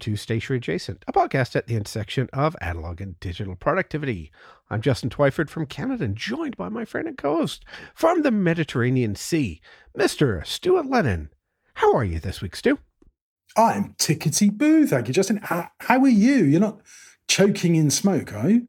to Stationery Adjacent, a podcast at the intersection of analog and digital productivity. I'm Justin Twyford from Canada, and joined by my friend and co-host from the Mediterranean Sea, Mr. Stuart Lennon. How are you this week, Stu? I'm tickety boo, thank you, Justin. How, how, are you? You're not choking in smoke, are you?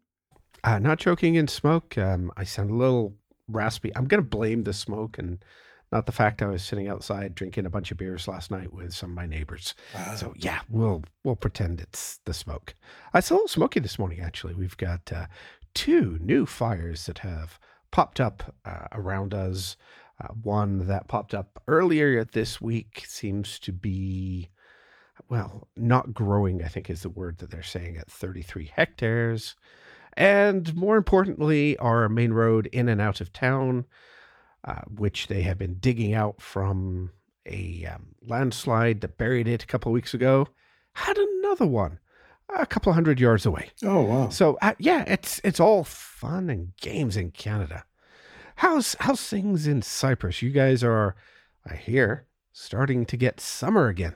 Uh, not choking in smoke. Um, I sound a little raspy. I'm going to blame the smoke and not the fact I was sitting outside drinking a bunch of beers last night with some of my neighbors. Uh, so yeah, we'll we'll pretend it's the smoke. It's a little smoky this morning. Actually, we've got uh, two new fires that have popped up uh, around us. Uh, one that popped up earlier this week seems to be, well, not growing. I think is the word that they're saying at 33 hectares. And more importantly, our main road in and out of town uh, which they have been digging out from a um, landslide that buried it a couple of weeks ago, had another one a couple hundred yards away. Oh wow! So uh, yeah, it's it's all fun and games in Canada. How's how's things in Cyprus? You guys are, I hear, starting to get summer again.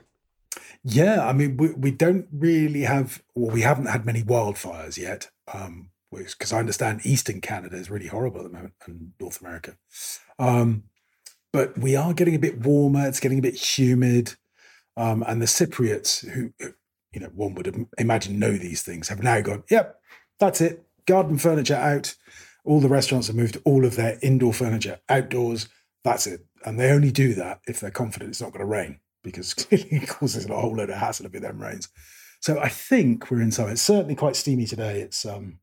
Yeah, I mean we we don't really have, well, we haven't had many wildfires yet. Um, because I understand Eastern Canada is really horrible at the moment and North America. Um, but we are getting a bit warmer. It's getting a bit humid. Um, and the Cypriots, who, you know, one would imagine know these things, have now gone, yep, that's it. Garden furniture out. All the restaurants have moved all of their indoor furniture outdoors. That's it. And they only do that if they're confident it's not going to rain, because clearly it causes a whole load of hassle if it then rains. So I think we're in summer. It's certainly quite steamy today. It's um,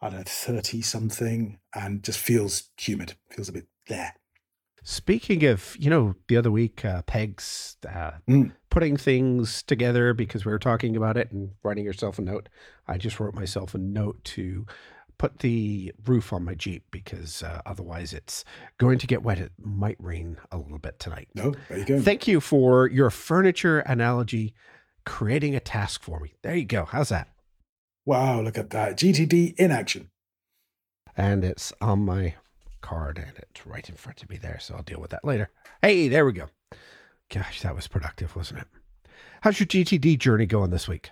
I don't know, 30 something and just feels humid, feels a bit there. Speaking of, you know, the other week, uh, Pegs uh, mm. putting things together because we were talking about it and writing yourself a note. I just wrote myself a note to put the roof on my Jeep because uh, otherwise it's going to get wet. It might rain a little bit tonight. No, there you go. Thank you for your furniture analogy, creating a task for me. There you go. How's that? Wow, look at that. GTD in action. And it's on my card and it's right in front of me there. So I'll deal with that later. Hey, there we go. Gosh, that was productive, wasn't it? How's your GTD journey going this week?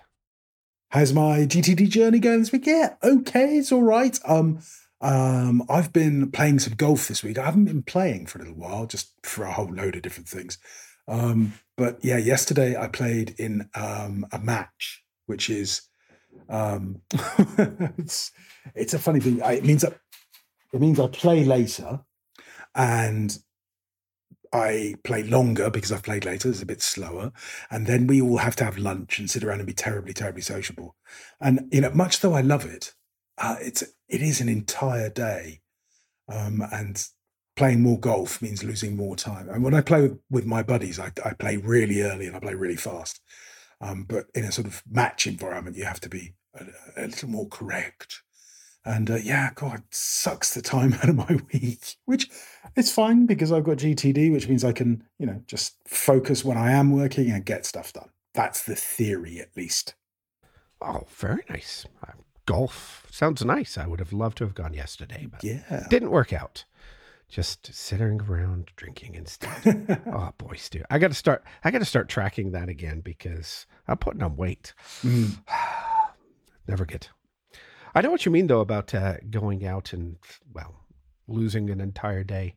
How's my GTD journey going this week? Yeah, okay, it's all right. Um, um, I've been playing some golf this week. I haven't been playing for a little while, just for a whole load of different things. Um, but yeah, yesterday I played in um, a match, which is um, it's it's a funny thing. It means that it means I play later, and I play longer because I've played later. It's a bit slower, and then we all have to have lunch and sit around and be terribly, terribly sociable. And you know, much though I love it, uh, it's it is an entire day, um, and playing more golf means losing more time. And when I play with, with my buddies, I, I play really early and I play really fast. Um, but in a sort of match environment, you have to be a, a little more correct. And uh, yeah, God, sucks the time out of my week, which is fine because I've got GTD, which means I can, you know, just focus when I am working and get stuff done. That's the theory, at least. Oh, very nice. Uh, golf sounds nice. I would have loved to have gone yesterday, but yeah, didn't work out just sitting around drinking instead. oh boy, Stu, I got to start. I got to start tracking that again because I'm putting on weight. Mm. Never get. I know what you mean though about uh, going out and well losing an entire day.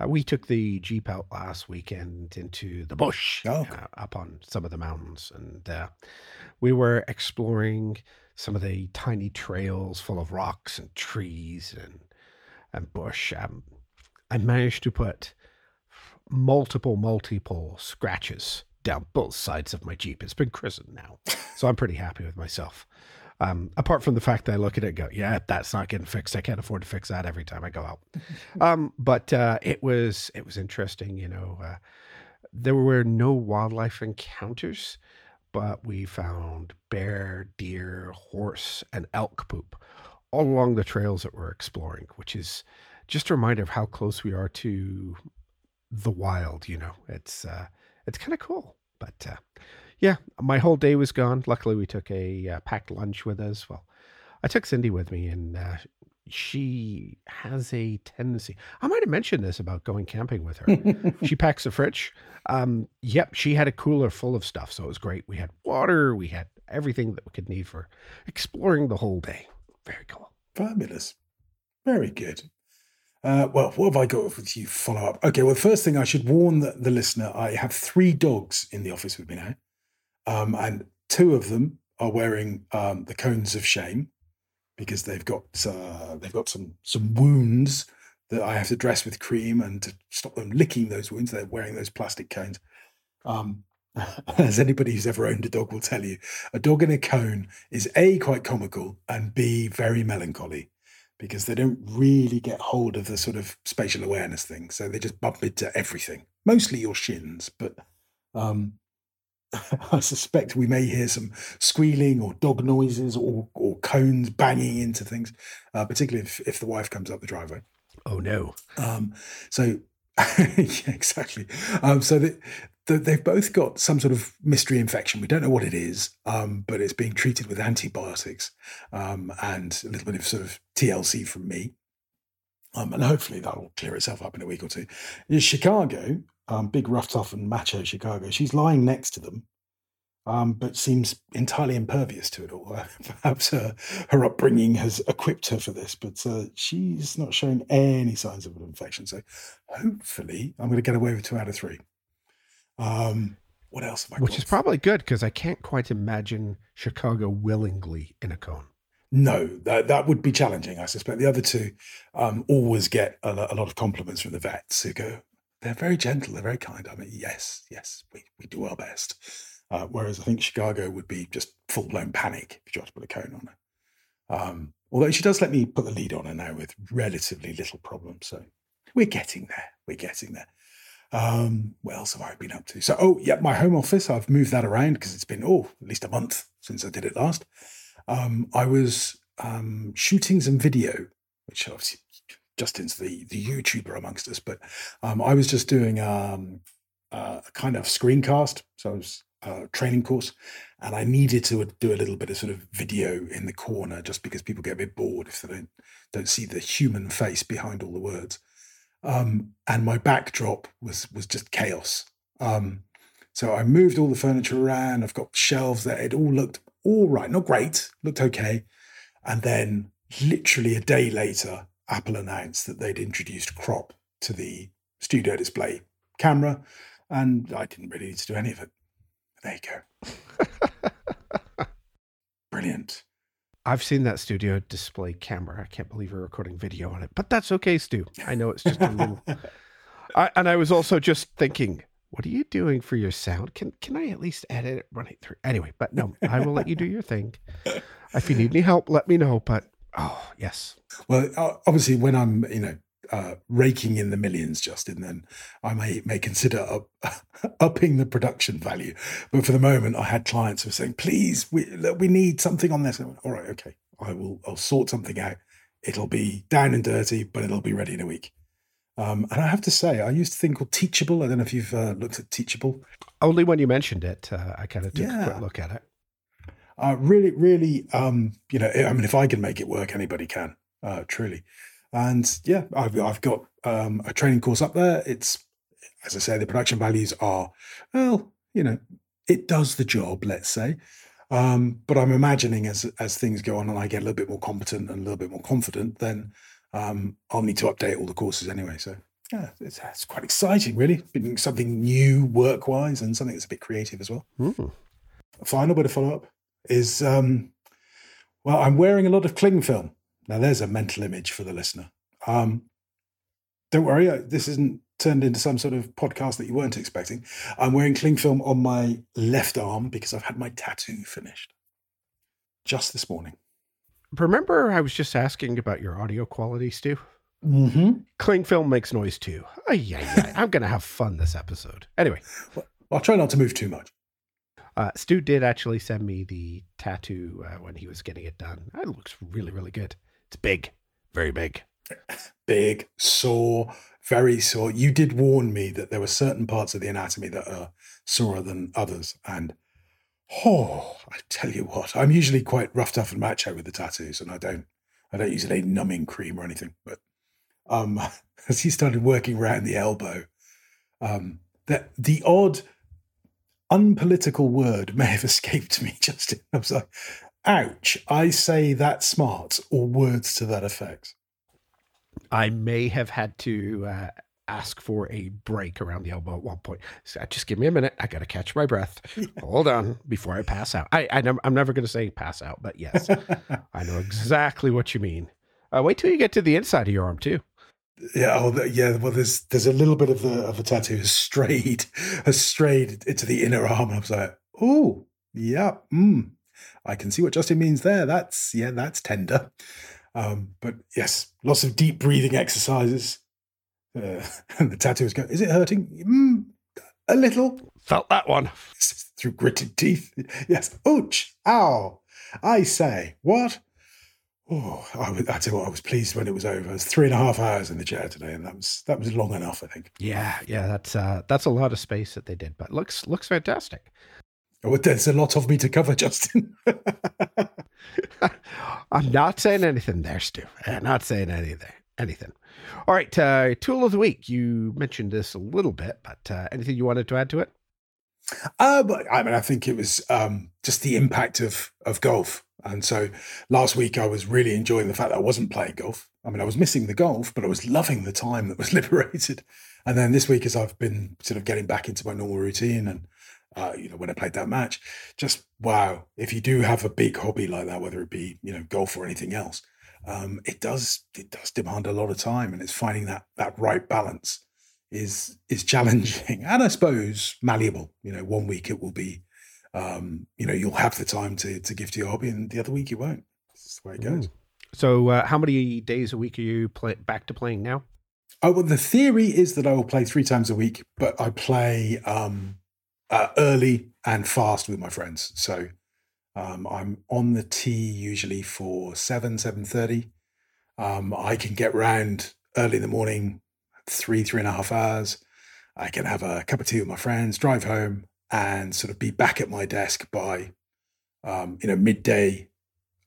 Uh, we took the jeep out last weekend into the bush oh. uh, up on some of the mountains, and uh, we were exploring some of the tiny trails full of rocks and trees and and bush. Um, I managed to put multiple, multiple scratches down both sides of my Jeep. It's been christened now. So I'm pretty happy with myself. Um, apart from the fact that I look at it and go, yeah, that's not getting fixed. I can't afford to fix that every time I go out. um, but uh, it was it was interesting. You know, uh, there were no wildlife encounters, but we found bear, deer, horse, and elk poop all along the trails that we're exploring, which is just a reminder of how close we are to the wild. You know, it's uh, it's kind of cool. But uh, yeah, my whole day was gone. Luckily, we took a uh, packed lunch with us. Well, I took Cindy with me, and uh, she has a tendency. I might have mentioned this about going camping with her. she packs a fridge. Um, yep, she had a cooler full of stuff, so it was great. We had water, we had everything that we could need for exploring the whole day. Very cool. Fabulous. Very good. Uh, well, what have I got with you follow up? Okay, well, the first thing I should warn the, the listener I have three dogs in the office with me now, um, and two of them are wearing um, the cones of shame because they've got uh, they've got some some wounds that I have to dress with cream and to stop them licking those wounds. They're wearing those plastic cones. Um, as anybody who's ever owned a dog will tell you, a dog in a cone is a quite comical and b very melancholy because they don't really get hold of the sort of spatial awareness thing. So they just bump into everything, mostly your shins. But um, I suspect we may hear some squealing or dog noises or, or cones banging into things, uh, particularly if, if the wife comes up the driveway. Oh, no. Um, so, yeah, exactly. Um, so the, the, they've both got some sort of mystery infection. We don't know what it is, um, but it's being treated with antibiotics um, and a little bit of sort of TLC from me. Um, and hopefully that'll clear itself up in a week or two. In Chicago, um, big rough tough and macho Chicago, she's lying next to them, um, but seems entirely impervious to it all. Perhaps her, her upbringing has equipped her for this, but uh, she's not showing any signs of an infection. So hopefully I'm going to get away with two out of three. Um, what else have I Which is probably good because I can't quite imagine Chicago willingly in a cone. No, that that would be challenging. I suspect the other two um, always get a, a lot of compliments from the vets who go, "They're very gentle, they're very kind." I mean, yes, yes, we, we do our best. Uh, whereas I think Chicago would be just full blown panic if you tried to put a cone on her. Um, although she does let me put the lead on her now with relatively little problem, so we're getting there. We're getting there. Um, what else have I been up to? So, oh, yeah, my home office, I've moved that around because it's been, oh, at least a month since I did it last. Um, I was um, shooting some video, which obviously Justin's the, the YouTuber amongst us, but um, I was just doing um, uh, a kind of screencast. So I was a training course and I needed to do a little bit of sort of video in the corner just because people get a bit bored if they don't, don't see the human face behind all the words um, and my backdrop was was just chaos. Um, so I moved all the furniture around. I've got shelves there. It all looked all right, not great, looked okay. And then, literally a day later, Apple announced that they'd introduced crop to the studio display camera, and I didn't really need to do any of it. There you go. Brilliant. I've seen that studio display camera. I can't believe we're recording video on it, but that's okay, Stu. I know it's just a little. I, and I was also just thinking, what are you doing for your sound? Can can I at least edit it, run it through? Anyway, but no, I will let you do your thing. If you need any help, let me know. But oh yes, Well, obviously, when I'm, you know, uh, raking in the millions, Justin, then I may may consider up, upping the production value. But for the moment, I had clients who were saying, "Please, we we need something on this." Went, All right, okay, I will. I'll sort something out. It'll be down and dirty, but it'll be ready in a week. Um, and I have to say, I used a thing called Teachable. I don't know if you've uh, looked at Teachable. only when you mentioned it, uh, I kind of took a quick look at it. uh, really, really, um, you know, I mean, if I can make it work, anybody can, uh, truly. And yeah, I've, I've got um, a training course up there. It's, as I say, the production values are, well, you know, it does the job, let's say. Um, but I'm imagining as as things go on and I get a little bit more competent and a little bit more confident, then um, I'll need to update all the courses anyway. So yeah, it's, it's quite exciting, really. Something new work wise and something that's a bit creative as well final bit of follow up is um, well, I'm wearing a lot of cling film. Now, there's a mental image for the listener. Um, don't worry, this isn't turned into some sort of podcast that you weren't expecting. I'm wearing cling film on my left arm because I've had my tattoo finished just this morning. Remember, I was just asking about your audio quality, Stu. Mm-hmm. Cling film makes noise too. Ay, ay, ay. I'm going to have fun this episode. Anyway, I'll try not to move too much. uh, Stu did actually send me the tattoo uh, when he was getting it done. It looks really, really good. It's big, very big. Big, sore, very sore. You did warn me that there were certain parts of the anatomy that are sorer than others. And oh, I tell you what, I'm usually quite rough, tough, and macho with the tattoos, and I don't, I don't use any numbing cream or anything, but um, as he started working around the elbow, um, that the odd unpolitical word may have escaped me. Justin, I was like, "Ouch!" I say that smart or words to that effect. I may have had to uh, ask for a break around the elbow at one point. So just give me a minute. I got to catch my breath. Hold on before I pass out. I, I am never going to say pass out, but yes, I know exactly what you mean. Uh, wait till you get to the inside of your arm too. Yeah, oh, yeah. Well, there's there's a little bit of the of the tattoo has strayed has strayed into the inner arm. I was like, oh, yeah, mm, I can see what Justin means there. That's yeah, that's tender. Um, but yes, lots of deep breathing exercises. Uh, and the tattoo is going. Is it hurting? Mm, a little. Felt that one through gritted teeth. Yes. Ouch! Ow! I say, what? Oh, I, was, I tell you what, I was pleased when it was over. It was three and a half hours in the chair today, and that was that was long enough, I think. Yeah, yeah, that's uh, that's a lot of space that they did, but looks looks fantastic. Oh, there's a lot of me to cover, Justin. I'm not saying anything there, Stu. I'm not saying anything. Anything. All right, uh, tool of the week. You mentioned this a little bit, but uh, anything you wanted to add to it? Uh, but I mean, I think it was um, just the impact of of golf and so last week I was really enjoying the fact that I wasn't playing golf. I mean, I was missing the golf, but I was loving the time that was liberated. And then this week, as I've been sort of getting back into my normal routine and, uh, you know, when I played that match, just wow, if you do have a big hobby like that, whether it be, you know, golf or anything else, um, it does, it does demand a lot of time and it's finding that, that right balance is, is challenging and I suppose malleable. You know, one week it will be um, you know, you'll have the time to to give to your hobby, and the other week you won't. That's the way it goes. So, uh, how many days a week are you play- back to playing now? Oh, well, the theory is that I will play three times a week, but I play um, uh, early and fast with my friends. So um, I'm on the tee usually for seven, seven thirty. Um, I can get round early in the morning, three, three and a half hours. I can have a cup of tea with my friends, drive home, and sort of be back at my desk by um, you know midday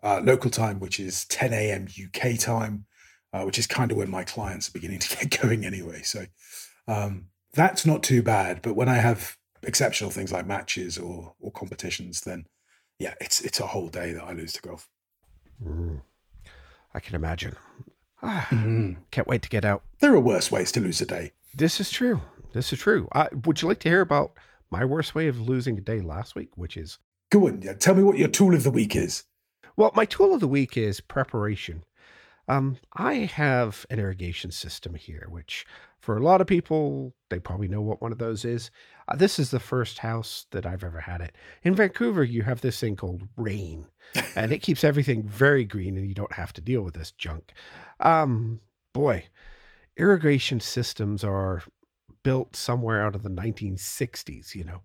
uh, local time, which is 10 a.m. UK time, uh, which is kind of when my clients are beginning to get going anyway. So um, that's not too bad. But when I have exceptional things like matches or or competitions, then yeah, it's it's a whole day that I lose to golf. Mm. I can imagine. Ah, mm. Can't wait to get out. There are worse ways to lose a day. This is true. This is true. Uh, would you like to hear about my worst way of losing a day last week, which is go on. Yeah, tell me what your tool of the week is. Well, my tool of the week is preparation. Um, I have an irrigation system here, which for a lot of people, they probably know what one of those is. Uh, this is the first house that I've ever had it. In Vancouver, you have this thing called rain, and it keeps everything very green, and you don't have to deal with this junk. Um, boy, irrigation systems are built somewhere out of the 1960s, you know.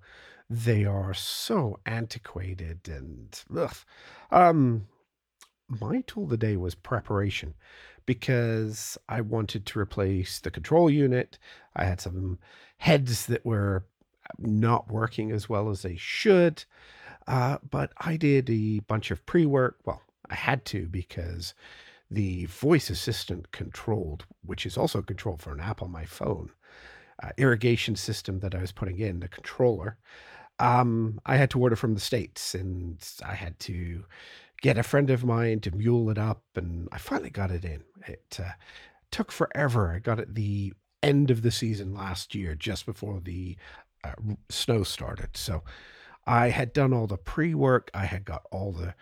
They are so antiquated and ugh. Um, my tool today was preparation because I wanted to replace the control unit. I had some heads that were not working as well as they should. Uh, but I did a bunch of pre work. Well, I had to because the voice assistant controlled, which is also controlled for an app on my phone, uh, irrigation system that I was putting in, the controller, um, I had to order from the States and I had to get a friend of mine to mule it up. And I finally got it in. It uh, took forever. I got it the end of the season last year, just before the uh, snow started. So I had done all the pre work, I had got all the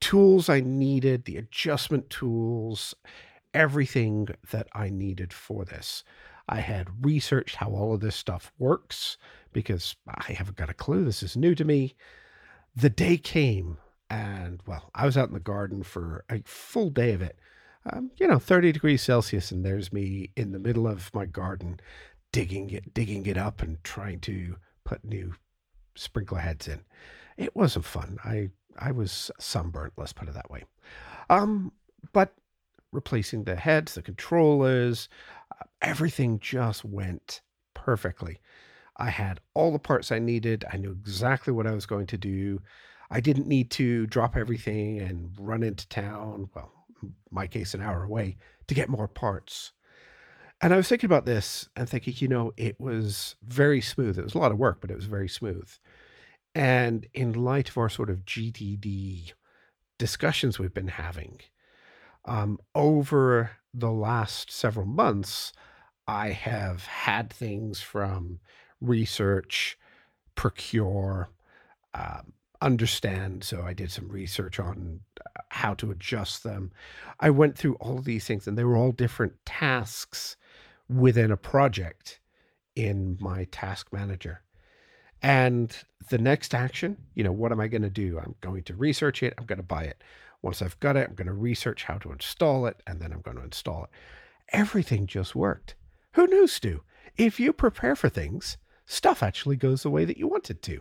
tools I needed, the adjustment tools, everything that I needed for this. I had researched how all of this stuff works because I haven't got a clue. This is new to me. The day came, and well, I was out in the garden for a full day of it. Um, you know, 30 degrees Celsius, and there's me in the middle of my garden digging it, digging it up and trying to put new sprinkler heads in. It wasn't fun. I I was sunburnt, let's put it that way. Um, but replacing the heads, the controllers, everything just went perfectly. I had all the parts I needed. I knew exactly what I was going to do. I didn't need to drop everything and run into town. Well, my case, an hour away to get more parts. And I was thinking about this and thinking, you know, it was very smooth. It was a lot of work, but it was very smooth. And in light of our sort of GTD discussions we've been having um, over the last several months, I have had things from research, procure, um, understand. So I did some research on uh, how to adjust them. I went through all these things, and they were all different tasks within a project in my task manager. And the next action, you know, what am I going to do? I'm going to research it. I'm going to buy it. Once I've got it, I'm going to research how to install it, and then I'm going to install it. Everything just worked. Who knew, Stu? If you prepare for things, stuff actually goes the way that you want it to.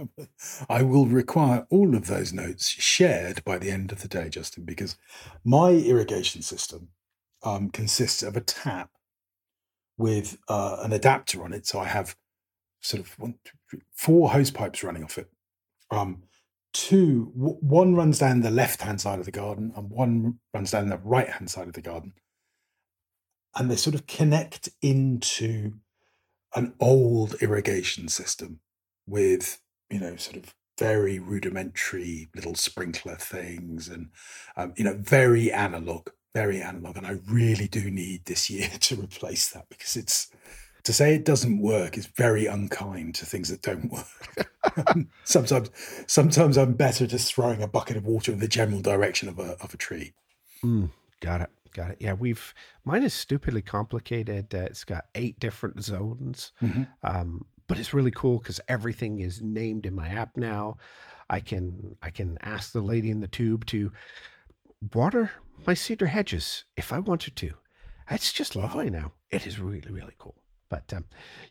I will require all of those notes shared by the end of the day, Justin, because my irrigation system um, consists of a tap with uh, an adapter on it. So I have sort of one, two, three, four hose pipes running off it. Um, two, w- one runs down the left hand side of the garden, and one runs down the right hand side of the garden. And they sort of connect into an old irrigation system with, you know, sort of very rudimentary little sprinkler things and, um, you know, very analog, very analog. And I really do need this year to replace that because it's, to say it doesn't work is very unkind to things that don't work. sometimes, sometimes I'm better just throwing a bucket of water in the general direction of a of a tree. Mm, got it. Got it. Yeah, we've mine is stupidly complicated. Uh, it's got eight different zones, mm-hmm. um, but it's really cool because everything is named in my app now. I can I can ask the lady in the tube to water my cedar hedges if I wanted to. It's just lovely now. It is really really cool. But um,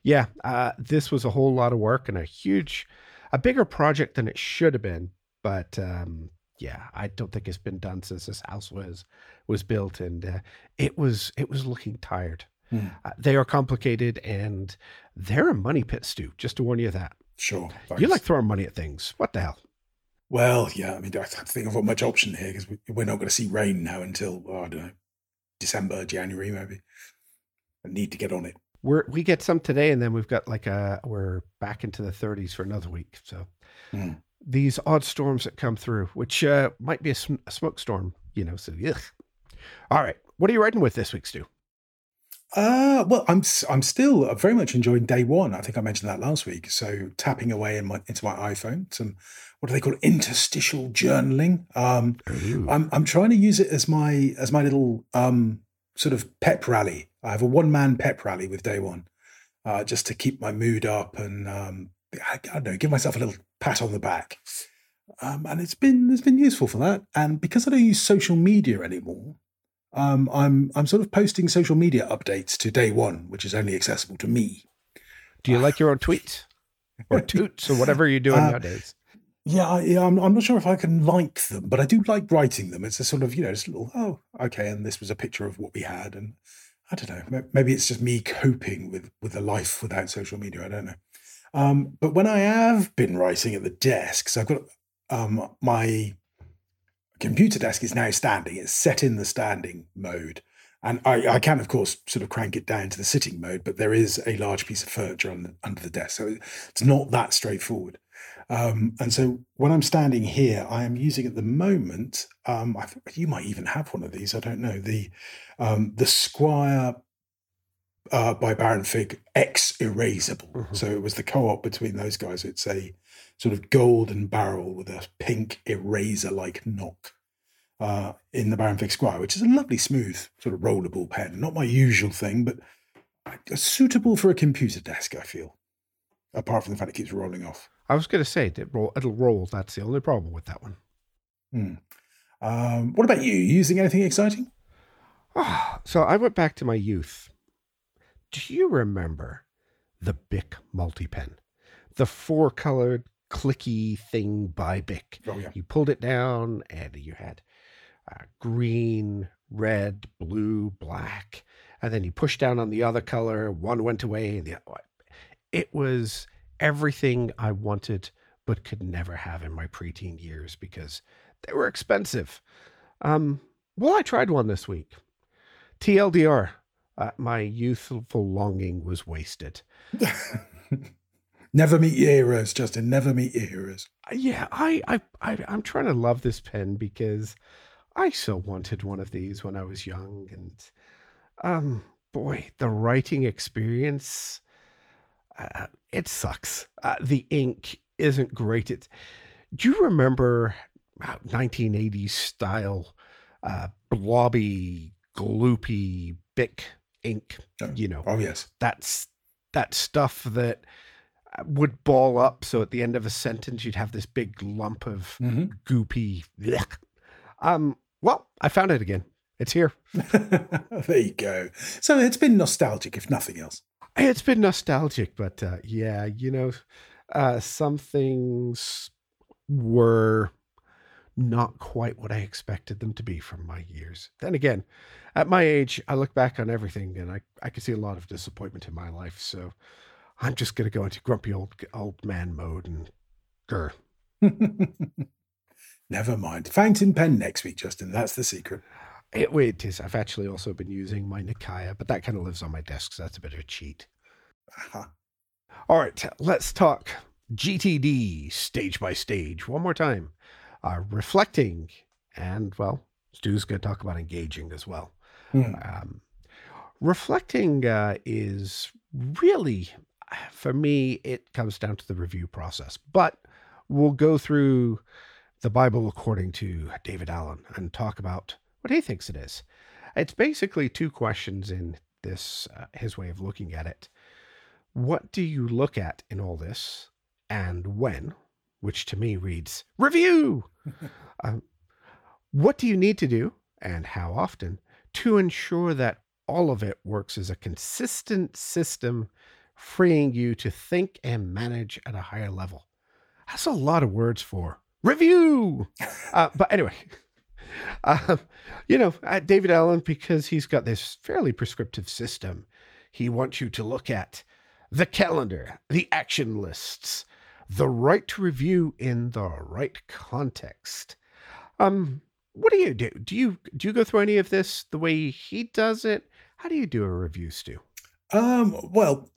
yeah, uh, this was a whole lot of work and a huge, a bigger project than it should have been. But um, yeah, I don't think it's been done since this house was was built, and uh, it was it was looking tired. Mm. Uh, they are complicated, and they're a money pit, Stu. Just to warn you of that. Sure, thanks. you like throwing money at things. What the hell? Well, yeah. I mean, I think I've got much option here because we're not going to see rain now until oh, I don't know December, January, maybe. I need to get on it we're we get some today, and then we've got like a we're back into the 30s for another week. So mm. these odd storms that come through, which uh, might be a, sm- a, smoke storm, you know. So ugh. all right, what are you writing with this week, Stu? Uh, well, I'm I'm still very much enjoying day one. I think I mentioned that last week. So tapping away in my into my iPhone, some what do they call it? interstitial journaling? Um, I'm I'm trying to use it as my as my little um sort of pep rally. I have a one man pep rally with day one, uh, just to keep my mood up and um, I, I, don't know, give myself a little pat on the back. Um, and it's been it's been useful for that. And because I don't use social media anymore, um, I'm I'm sort of posting social media updates to day one, which is only accessible to me. Do you like your own tweets or toots or whatever you're doing uh, nowadays? Yeah, I, yeah I'm, I'm not sure if I can like them, but I do like writing them. It's a sort of, you know, just a little, oh, okay, and this was a picture of what we had. And I don't know, maybe it's just me coping with, with a life without social media. I don't know. Um, but when I have been writing at the desk, so I've got um, my computer desk is now standing, it's set in the standing mode. And I, I, can, of course, sort of crank it down to the sitting mode, but there is a large piece of furniture the, under the desk. So it's not that straightforward. Um, and so when I'm standing here, I am using at the moment, um, you might even have one of these, I don't know, the um, the Squire uh, by Baron Fig X Erasable. Mm-hmm. So it was the co-op between those guys. It's a sort of golden barrel with a pink eraser like knock uh, in the Baron Fig Squire, which is a lovely, smooth, sort of rollable pen. Not my usual thing, but suitable for a computer desk, I feel, apart from the fact it keeps rolling off. I was going to say it roll, it'll roll. That's the only problem with that one. Hmm. Um, what about you? Using anything exciting? Oh, so I went back to my youth. Do you remember the Bic multi-pen? The four-colored clicky thing by Bic. Oh, yeah. You pulled it down and you had uh, green, red, blue, black. And then you pushed down on the other color. One went away. And the other. It was everything I wanted but could never have in my preteen years because they were expensive. Um, well, I tried one this week. TLDR, uh, my youthful longing was wasted. never meet your heroes, Justin. Never meet your heroes. Uh, yeah, I, I, I, I'm trying to love this pen because I so wanted one of these when I was young, and um, boy, the writing experience, uh, it sucks. Uh, the ink isn't great. It, do you remember 1980s style uh, blobby, gloopy, bic ink? Oh, you know, oh yes, that's that stuff that uh, would ball up. So at the end of a sentence, you'd have this big lump of mm-hmm. goopy. Blech. Um, well, I found it again. It's here. there you go. So it's been nostalgic, if nothing else. It's been nostalgic, but uh, yeah, you know, uh, some things were not quite what I expected them to be from my years. Then again, at my age, I look back on everything and I, I can see a lot of disappointment in my life. So I'm just going to go into grumpy old old man mode and grr. Never mind. Fountain pen next week, Justin. That's the secret. It, it is. I've actually also been using my Nakaya, but that kind of lives on my desk, so that's a bit of a cheat. Uh-huh. All right, let's talk GTD stage by stage one more time. Uh, reflecting, and well, Stu's going to talk about engaging as well. Mm. Um, reflecting uh, is really, for me, it comes down to the review process, but we'll go through the Bible according to David Allen and talk about what he thinks it is. It's basically two questions in this, uh, his way of looking at it. What do you look at in all this and when? Which to me reads review. um, what do you need to do and how often to ensure that all of it works as a consistent system, freeing you to think and manage at a higher level? That's a lot of words for review. Uh, but anyway, um, you know, uh, David Allen, because he's got this fairly prescriptive system, he wants you to look at the calendar, the action lists, the right to review in the right context. Um, what do you do? Do you do you go through any of this the way he does it? How do you do a review, Stu? Um, well,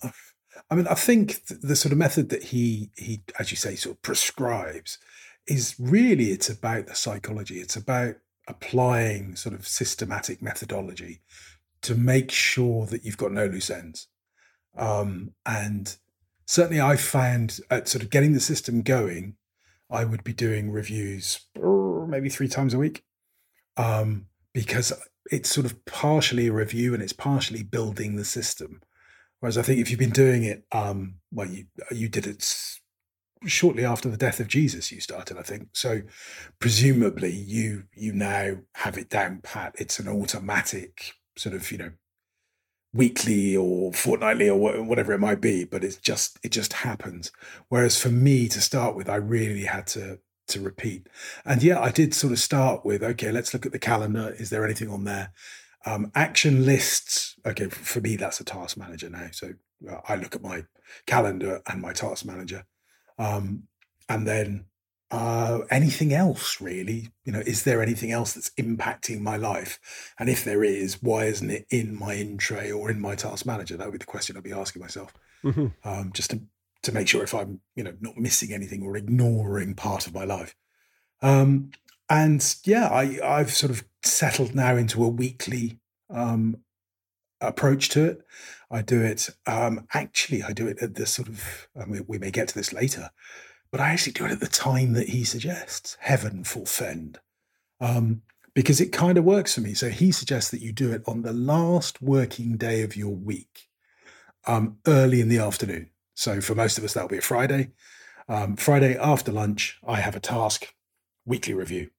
I mean, I think the sort of method that he he, as you say, sort of prescribes is really it's about the psychology. It's about applying sort of systematic methodology to make sure that you've got no loose ends. Um, and certainly, I found at sort of getting the system going, I would be doing reviews maybe three times a week um, because it's sort of partially a review and it's partially building the system. Whereas I think if you've been doing it, um, well, you you did it shortly after the death of Jesus you started, I think. So presumably you you now have it down pat. It's an automatic sort of, you know, weekly or fortnightly or whatever it might be, but it's just it just happens. Whereas for me to start with, I really had to to repeat. And yeah, I did sort of start with okay, let's look at the calendar. Is there anything on there? Um, action lists. Okay, for me, that's a task manager now. So uh, I look at my calendar and my task manager um, and then uh, anything else really? You know, is there anything else that's impacting my life? And if there is, why isn't it in my in tray or in my task manager? That would be the question I'd be asking myself, mm-hmm. um, just to to make sure if I'm you know not missing anything or ignoring part of my life. Um, and yeah, I I've sort of settled now into a weekly um, approach to it. I do it. Um, actually, I do it at the sort of. Mean, we may get to this later, but I actually do it at the time that he suggests. Heaven forfend, um, because it kind of works for me. So he suggests that you do it on the last working day of your week, um, early in the afternoon. So for most of us, that'll be a Friday. Um, Friday after lunch, I have a task, weekly review.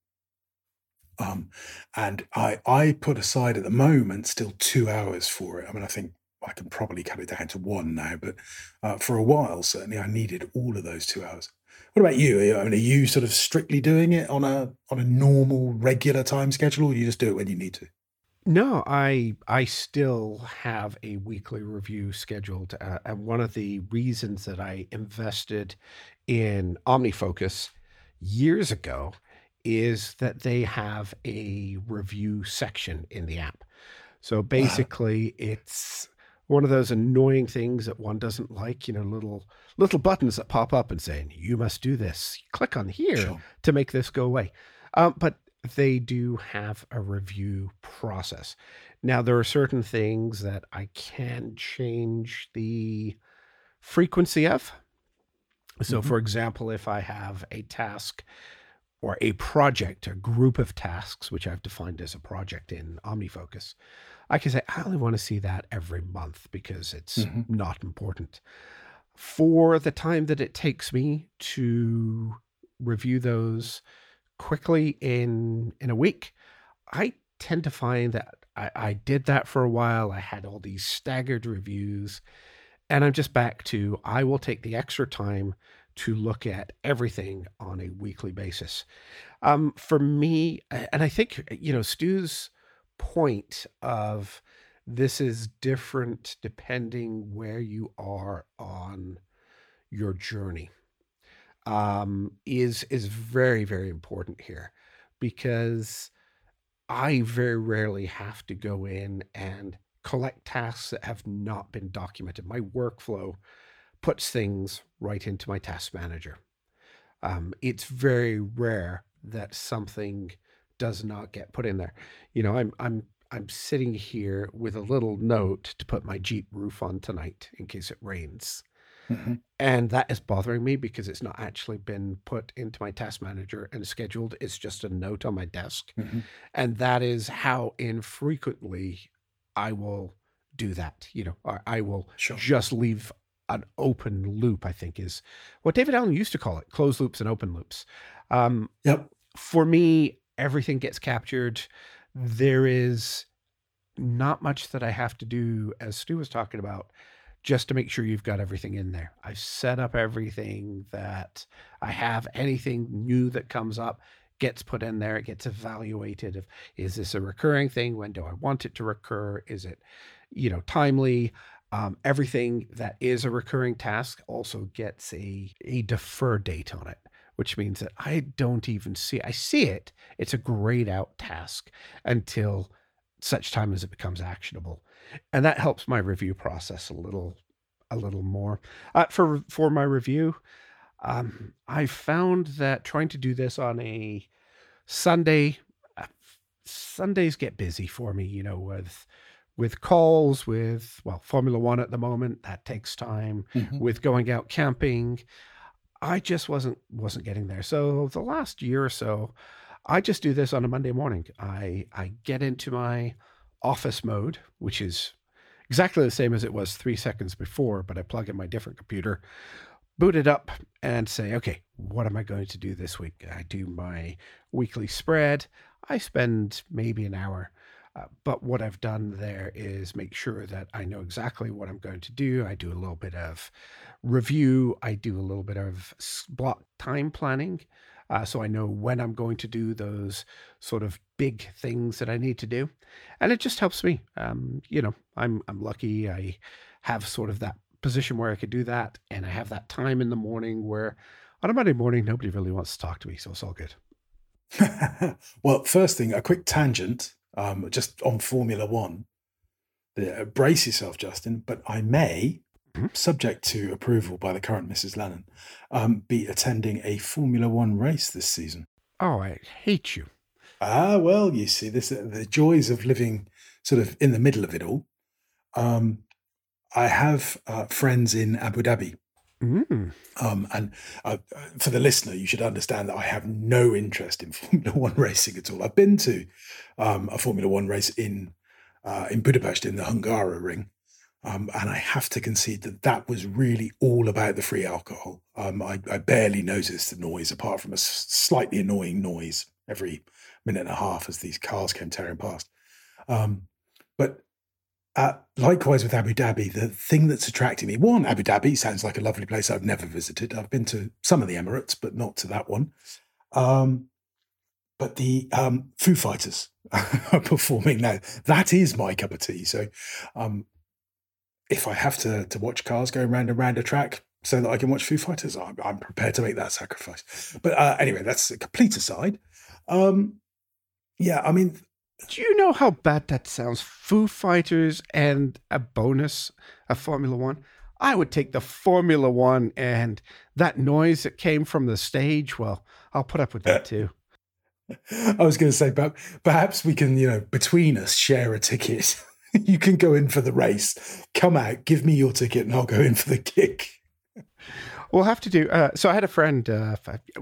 Um, and I I put aside at the moment still two hours for it. I mean, I think I can probably cut it down to one now, but uh, for a while certainly I needed all of those two hours. What about you? I mean, are you sort of strictly doing it on a on a normal regular time schedule, or you just do it when you need to? No, I I still have a weekly review scheduled, uh, and one of the reasons that I invested in OmniFocus years ago is that they have a review section in the app. So basically, it's one of those annoying things that one doesn't like. You know, little little buttons that pop up and saying you must do this. Click on here Sure. to make this go away. Um, but they do have a review process. Now, there are certain things that I can change the frequency of. So, Mhm. for example, if I have a task or a project, a group of tasks, which I've defined as a project in OmniFocus, I can say, I only want to see that every month because it's Mhm. not important. For the time that it takes me to review those quickly in in a week, I tend to find that I, I did that for a while. I had all these staggered reviews, and I'm just back to I will take the extra time to look at everything on a weekly basis. Um, for me, and I think you know Stu's point of this is different depending where you are on your journey um, is is very very important here because I very rarely have to go in and collect tasks that have not been documented. My workflow puts things right into my task manager. Um, it's very rare that something does not get put in there. You know, I'm I'm I'm sitting here with a little note to put my Jeep roof on tonight in case it rains. Mhm. And that is bothering me because it's not actually been put into my task manager and scheduled. It's just a note on my desk. Mhm. And that is how infrequently I will do that. You know, or I will Sure. just leave an open loop, I think is what David Allen used to call it closed loops and open loops. Um, Yep. for me, everything gets captured. There is not much that I have to do, as Stu was talking about, just to make sure you've got everything in there. I've set up everything that I have. Anything new that comes up gets put in there. It gets evaluated. Of is this a recurring thing? When do I want it to recur? Is it, you know, timely? Um, everything that is a recurring task also gets a a defer date on it, which means that I don't even see. I see it. It's a grayed out task until such time as it becomes actionable, and that helps my review process a little a little more. Uh, for for my review, um, I found that trying to do this on a Sunday, uh, Sundays get busy for me. You know, with with calls, with well, Formula One at the moment that takes time. Mhm. With going out camping, I just wasn't wasn't getting there. So the last year or so, I just do this on a Monday morning. I I get into my office mode, which is exactly the same as it was three seconds before, but I plug in my different computer, boot it up, and say, okay, what am I going to do this week? I do my weekly spread. I spend maybe an hour. Uh, but what I've done there is make sure that I know exactly what I'm going to do. I do a little bit of review. I do a little bit of block time planning. Uh, so I know when I'm going to do those sort of big things that I need to do, and it just helps me. Um, you know, I'm I'm lucky. I have sort of that position where I could do that, and I have that time in the morning where on a Monday morning nobody really wants to talk to me, so it's all good. well, first thing, a quick tangent, um, just on Formula One. Brace yourself, Justin, but I may. Subject to approval by the current Mrs. Lennon, um, be attending a Formula One race this season. Oh, I hate you. Ah, well, you see, this uh, the joys of living sort of in the middle of it all. Um, I have uh, friends in Abu Dhabi, Mm. um, and uh, for the listener, you should understand that I have no interest in Formula One racing at all. I've been to um, a Formula One race in uh, in Budapest in the Hungaroring, um, and I have to concede that that was really all about the free alcohol. Um, I, I barely noticed the noise, apart from a slightly annoying noise every minute and a half as these cars came tearing past. Um, but uh, likewise with Abu Dhabi, the thing that's attracting me, one, Abu Dhabi sounds like a lovely place I've never visited. I've been to some of the Emirates, but not to that one. Um, but the um, Foo Fighters are performing now. That is my cup of tea. So um, if I have to, to watch cars going round and round a track so that I can watch Foo Fighters, I'm, I'm prepared to make that sacrifice. But uh, anyway, that's a complete aside. Um, yeah, I mean, do you know how bad that sounds? Foo Fighters and a bonus, a Formula One. I would take the Formula One and that noise that came from the stage. Well, I'll put up with that too. I was going to say, perhaps we can, you know, between us share a ticket. you can go in for the race, come out, give me your ticket, and I'll go in for the kick. We'll have to do. Uh, so I had a friend uh,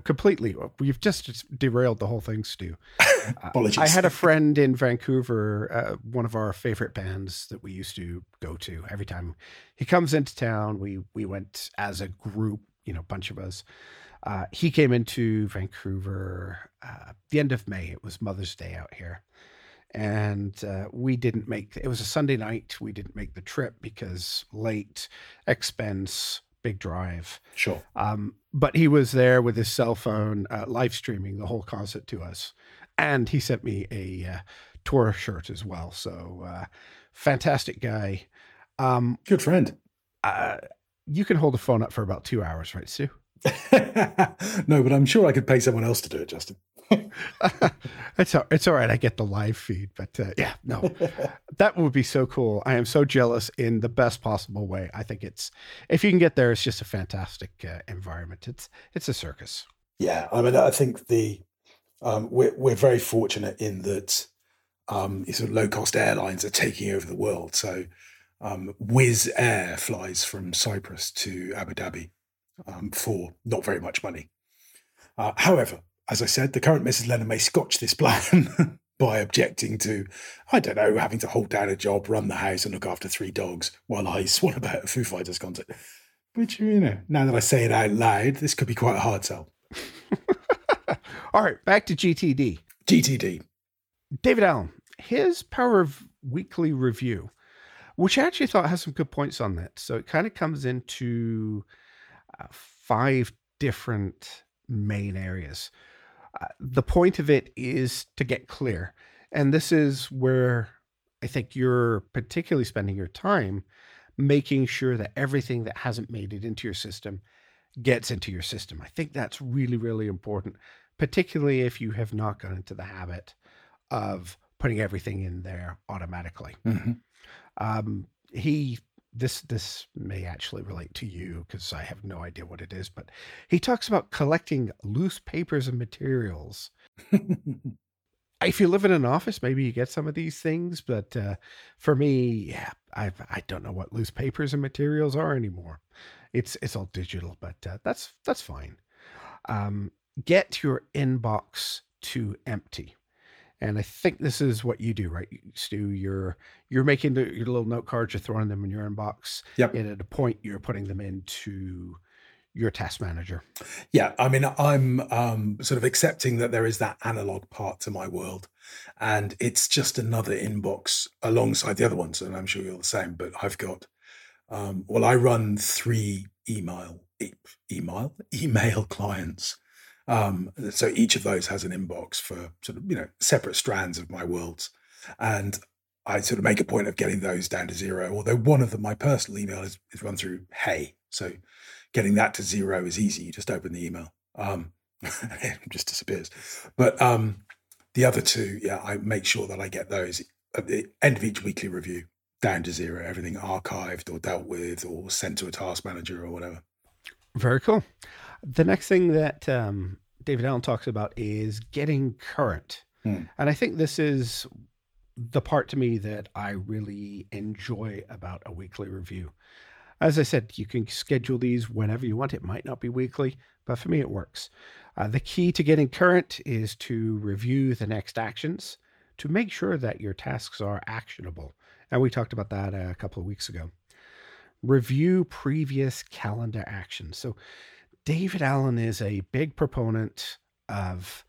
completely. We've just derailed the whole thing, Stu. Apologies. I had a friend in Vancouver, uh, one of our favorite bands that we used to go to every time he comes into town. We we went as a group, you know, a bunch of us. Uh, he came into Vancouver uh, the end of May. It was Mother's Day out here, and uh, we didn't make. It was a Sunday night. We didn't make the trip because late expense big drive. Sure. Um, but he was there with his cell phone, uh, live streaming the whole concert to us, and he sent me a uh, tour shirt as well. So uh, fantastic guy. Um, Good friend. Uh, you can hold the phone up for about two hours, right, Stu? no, but I'm sure I could pay someone else to do it, Justin. it's all, it's all right. I get the live feed, but uh, yeah, no, that would be so cool. I am so jealous in the best possible way. I think it's if you can get there, it's just a fantastic uh, environment. It's it's a circus. Yeah, I mean, I think the um, we're we're very fortunate in that um, sort of low cost airlines are taking over the world. So um, Wizz Air flies from Cyprus to Abu Dhabi um, for not very much money. Uh, however, as I said, the current Mrs. Lennon may scotch this plan by objecting to, I don't know, having to hold down a job, run the house, and look after three dogs while I swan about a Foo Fighters concert. Which, you know, now that I say it out loud, this could be quite a hard sell. All right, back to GTD. GTD. David Allen, his Power of Weekly review, which I actually thought has some good points on that. So it kind of comes into uh, five different main areas. Uh, the point of it is to get clear. And this is where I think you're particularly spending your time making sure that everything that hasn't made it into your system gets into your system. I think that's really, really important, particularly if you have not gone into the habit of putting everything in there automatically. Mm-hmm. Um, he this this may actually relate to you because I have no idea what it is, but he talks about collecting loose papers and materials. if you live in an office, maybe you get some of these things, but uh, for me, yeah, I I don't know what loose papers and materials are anymore. It's it's all digital, but uh, that's that's fine. Um, get your inbox to empty and I think this is what you do, right, Stu? You're you're making the, your little note cards, you're throwing them in your inbox. Yep. And at a point, you're putting them into your task manager. Yeah, I mean, I'm um, sort of accepting that there is that analog part to my world, and it's just another inbox alongside the other ones. And I'm sure you're the same. But I've got, um, well, I run three email e- email email clients um, so each of those has an inbox for sort of you know separate strands of my worlds, and I sort of make a point of getting those down to zero. Although one of them, my personal email, is, is run through Hey, so getting that to zero is easy. You just open the email, um, it just disappears. But um, the other two, yeah, I make sure that I get those at the end of each weekly review down to zero. Everything archived or dealt with or sent to a task manager or whatever. Very cool. The next thing that um, David Allen talks about is getting current. Hmm. And I think this is the part to me that I really enjoy about a weekly review. As I said, you can schedule these whenever you want. It might not be weekly, but for me, it works. Uh, the key to getting current is to review the next actions to make sure that your tasks are actionable. And we talked about that a couple of weeks ago. Review previous calendar actions. So David Allen is a big proponent of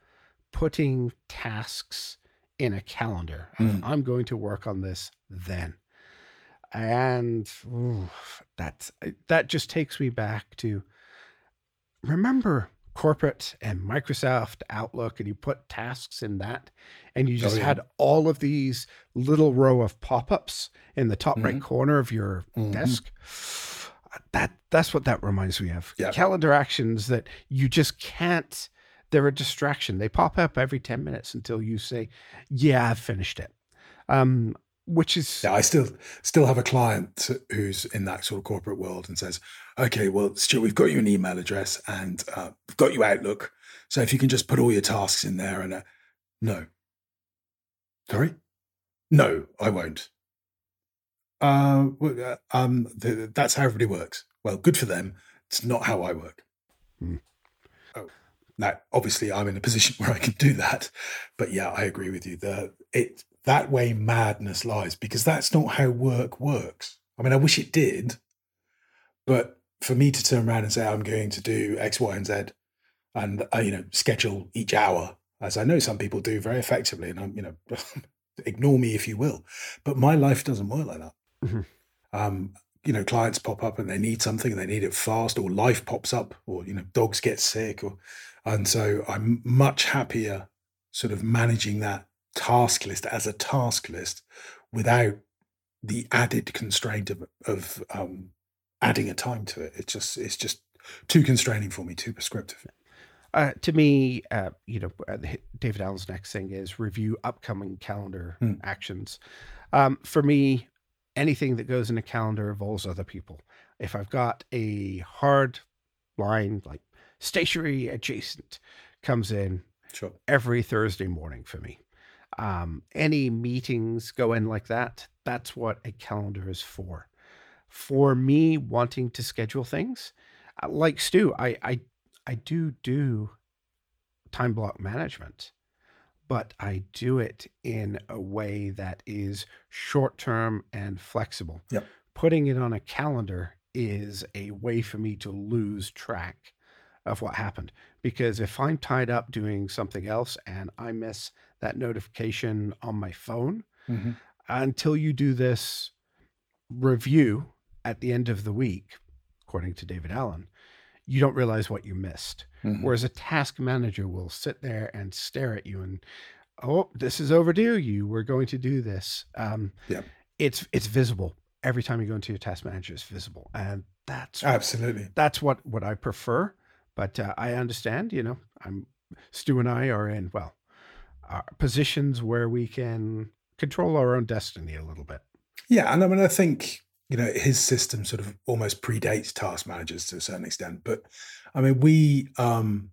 putting tasks in a calendar. Mm. I'm going to work on this then. And ooh, that's that just takes me back to remember corporate and Microsoft Outlook and you put tasks in that and you just oh, yeah. had all of these little row of pop-ups in the top mm-hmm. right corner of your mm-hmm. desk that that's what that reminds me of. Yeah. Calendar actions that you just can't they're a distraction. They pop up every 10 minutes until you say, Yeah, I've finished it. Um, which is yeah, I still still have a client who's in that sort of corporate world and says, "Okay, well, Stuart, we've got you an email address and uh, we've got you Outlook. So if you can just put all your tasks in there and uh, no, sorry, no, I won't. Uh, uh um, th- that's how everybody works. Well, good for them. It's not how I work. Hmm. Oh, now obviously I'm in a position where I can do that, but yeah, I agree with you. The it that way madness lies because that's not how work works. I mean, I wish it did, but for me to turn around and say I'm going to do X, Y, and Z, and uh, you know schedule each hour, as I know some people do very effectively, and I'm you know ignore me if you will, but my life doesn't work like that. Mm-hmm. Um, you know, clients pop up and they need something and they need it fast, or life pops up, or you know, dogs get sick, or and so I'm much happier sort of managing that task list as a task list without the added constraint of, of um, adding a time to it. It's just it's just too constraining for me, too prescriptive. Uh, to me, uh, you know, uh, David Allen's next thing is review upcoming calendar hmm. actions. Um, for me, anything that goes in a calendar involves other people. If I've got a hard line like stationery adjacent comes in sure. every Thursday morning for me um, any meetings go in like that. That's what a calendar is for. For me, wanting to schedule things, uh, like Stu, I I I do do time block management, but I do it in a way that is short term and flexible. Yep. Putting it on a calendar is a way for me to lose track of what happened because if I'm tied up doing something else and I miss that notification on my phone mm-hmm. until you do this review at the end of the week, according to David Allen, you don't realize what you missed. Mm-hmm. Whereas a task manager will sit there and stare at you and, oh, this is overdue. You were going to do this. Um, yeah. It's it's visible every time you go into your task manager. It's visible, and that's absolutely that's what what I prefer. But uh, I understand. You know, I'm Stu and I are in well uh, positions where we can control our own destiny a little bit. Yeah, and I mean, I think you know his system sort of almost predates task managers to a certain extent. But I mean, we, um,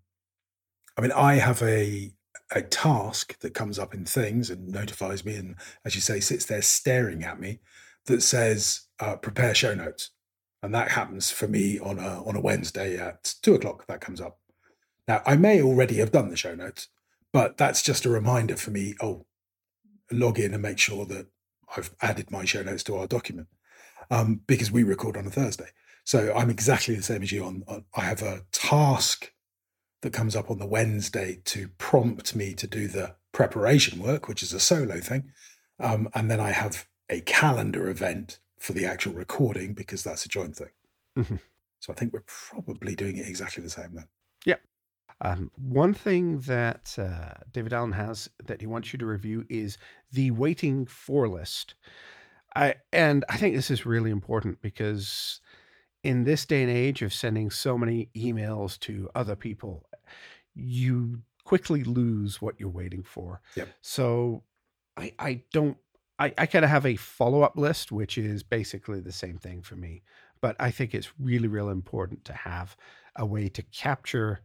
I mean, I have a a task that comes up in things and notifies me, and as you say, sits there staring at me, that says uh, prepare show notes, and that happens for me on a on a Wednesday at two o'clock. That comes up. Now, I may already have done the show notes, but that's just a reminder for me. Oh, log in and make sure that I've added my show notes to our document um, because we record on a Thursday. So I'm exactly the same as you. On, on, I have a task that comes up on the Wednesday to prompt me to do the preparation work, which is a solo thing, um, and then I have a calendar event for the actual recording because that's a joint thing. Mm-hmm. So I think we're probably doing it exactly the same then. Yep. Um, one thing that uh, David Allen has that he wants you to review is the waiting for list. I, and I think this is really important because in this day and age of sending so many emails to other people, you quickly lose what you're waiting for. Yep. So I, I don't, I, I kind of have a follow up list, which is basically the same thing for me. But I think it's really, really important to have a way to capture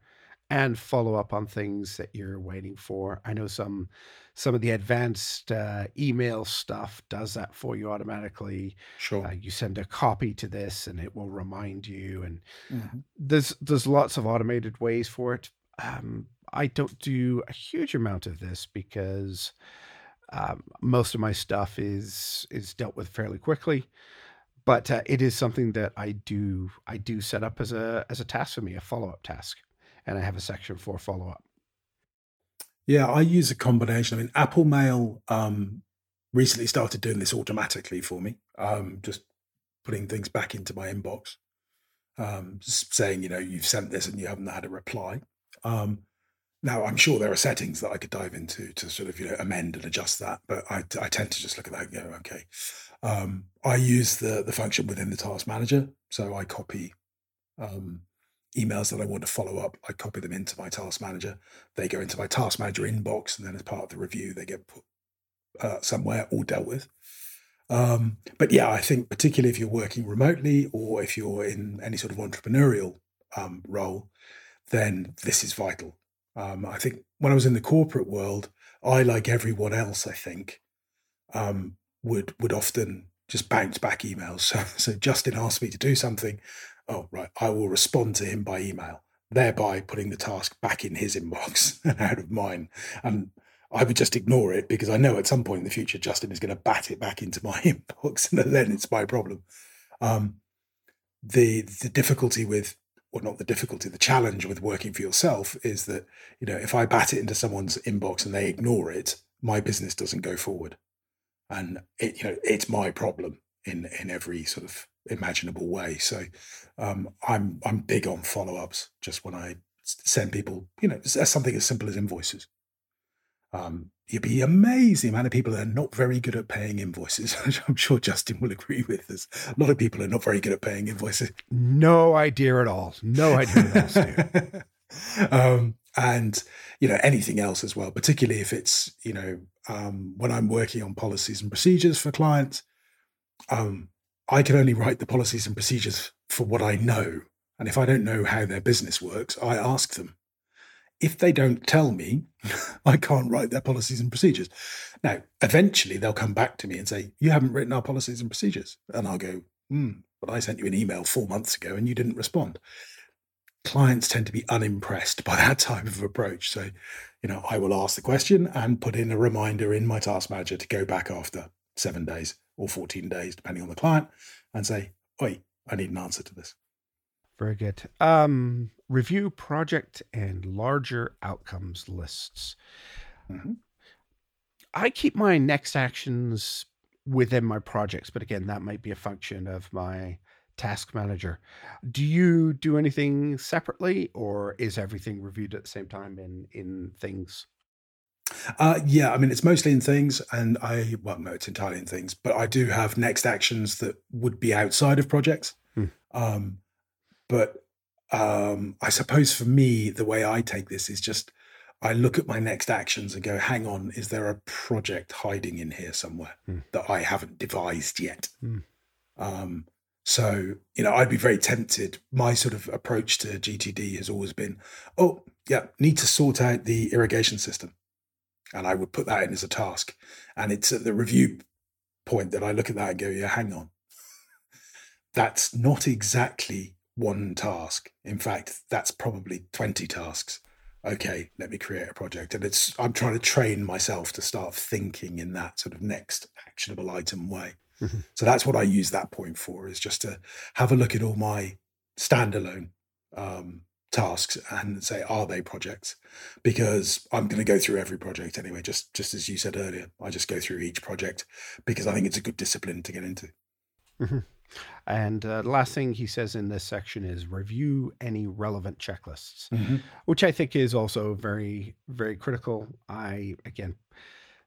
and follow up on things that you're waiting for. I know some some of the advanced uh, email stuff does that for you automatically. Sure. Uh, you send a copy to this, and it will remind you. And mm-hmm. there's there's lots of automated ways for it. Um, I don't do a huge amount of this because um, most of my stuff is is dealt with fairly quickly. But uh, it is something that I do I do set up as a as a task for me, a follow up task and I have a section for follow up. Yeah, I use a combination. I mean, Apple Mail um, recently started doing this automatically for me, um, just putting things back into my inbox, um, saying, you know, you've sent this and you haven't had a reply. Um, now, I'm sure there are settings that I could dive into to sort of, you know, amend and adjust that, but I, I tend to just look at that and go, okay. Um, I use the the function within the task manager, so I copy um, emails that I want to follow up, I copy them into my task manager. They go into my task manager inbox, and then as part of the review, they get put uh, somewhere or dealt with. Um, but yeah, I think particularly if you're working remotely or if you're in any sort of entrepreneurial um, role, then this is vital. Um, I think when I was in the corporate world, I, like everyone else, I think, um, would would often just bounce back emails. So, so Justin asked me to do something. Oh, right, I will respond to him by email, thereby putting the task back in his inbox and out of mine. And I would just ignore it because I know at some point in the future Justin is going to bat it back into my inbox, and then it's my problem. Um, the the difficulty with, or not the difficulty, the challenge with working for yourself is that you know if I bat it into someone's inbox and they ignore it, my business doesn't go forward, and it you know it's my problem in in every sort of imaginable way. So um, I'm I'm big on follow ups. Just when I send people, you know, something as simple as invoices. Um, you'd be amazed the amount of people that are not very good at paying invoices. I'm sure Justin will agree with us. A lot of people are not very good at paying invoices. No idea at all. No idea at all. um, and you know anything else as well, particularly if it's you know um, when I'm working on policies and procedures for clients. Um, I can only write the policies and procedures for what I know, and if I don't know how their business works, I ask them if they don't tell me, I can't write their policies and procedures. Now, eventually they'll come back to me and say, You haven't written our policies and procedures. And I'll go, Hmm, but I sent you an email four months ago and you didn't respond. Clients tend to be unimpressed by that type of approach. So, you know, I will ask the question and put in a reminder in my task manager to go back after seven days or 14 days, depending on the client, and say, Wait, I need an answer to this. Very good. Um, review project and larger outcomes lists. Mm-hmm. I keep my next actions within my projects, but again, that might be a function of my task manager. Do you do anything separately, or is everything reviewed at the same time in in things? Uh, yeah, I mean it's mostly in things, and I well no, it's entirely in things, but I do have next actions that would be outside of projects. Hmm. Um, but um, I suppose for me, the way I take this is just I look at my next actions and go, hang on, is there a project hiding in here somewhere mm. that I haven't devised yet? Mm. Um, so, you know, I'd be very tempted. My sort of approach to GTD has always been, oh, yeah, need to sort out the irrigation system. And I would put that in as a task. And it's at the review point that I look at that and go, yeah, hang on. That's not exactly one task. In fact, that's probably 20 tasks. Okay, let me create a project. And it's I'm trying to train myself to start thinking in that sort of next actionable item way. Mm-hmm. So that's what I use that point for is just to have a look at all my standalone um, tasks and say, are they projects? Because I'm going to go through every project anyway, just just as you said earlier. I just go through each project because I think it's a good discipline to get into. Mm-hmm. And uh, last thing he says in this section is review any relevant checklists, mm-hmm. which I think is also very, very critical. I, again,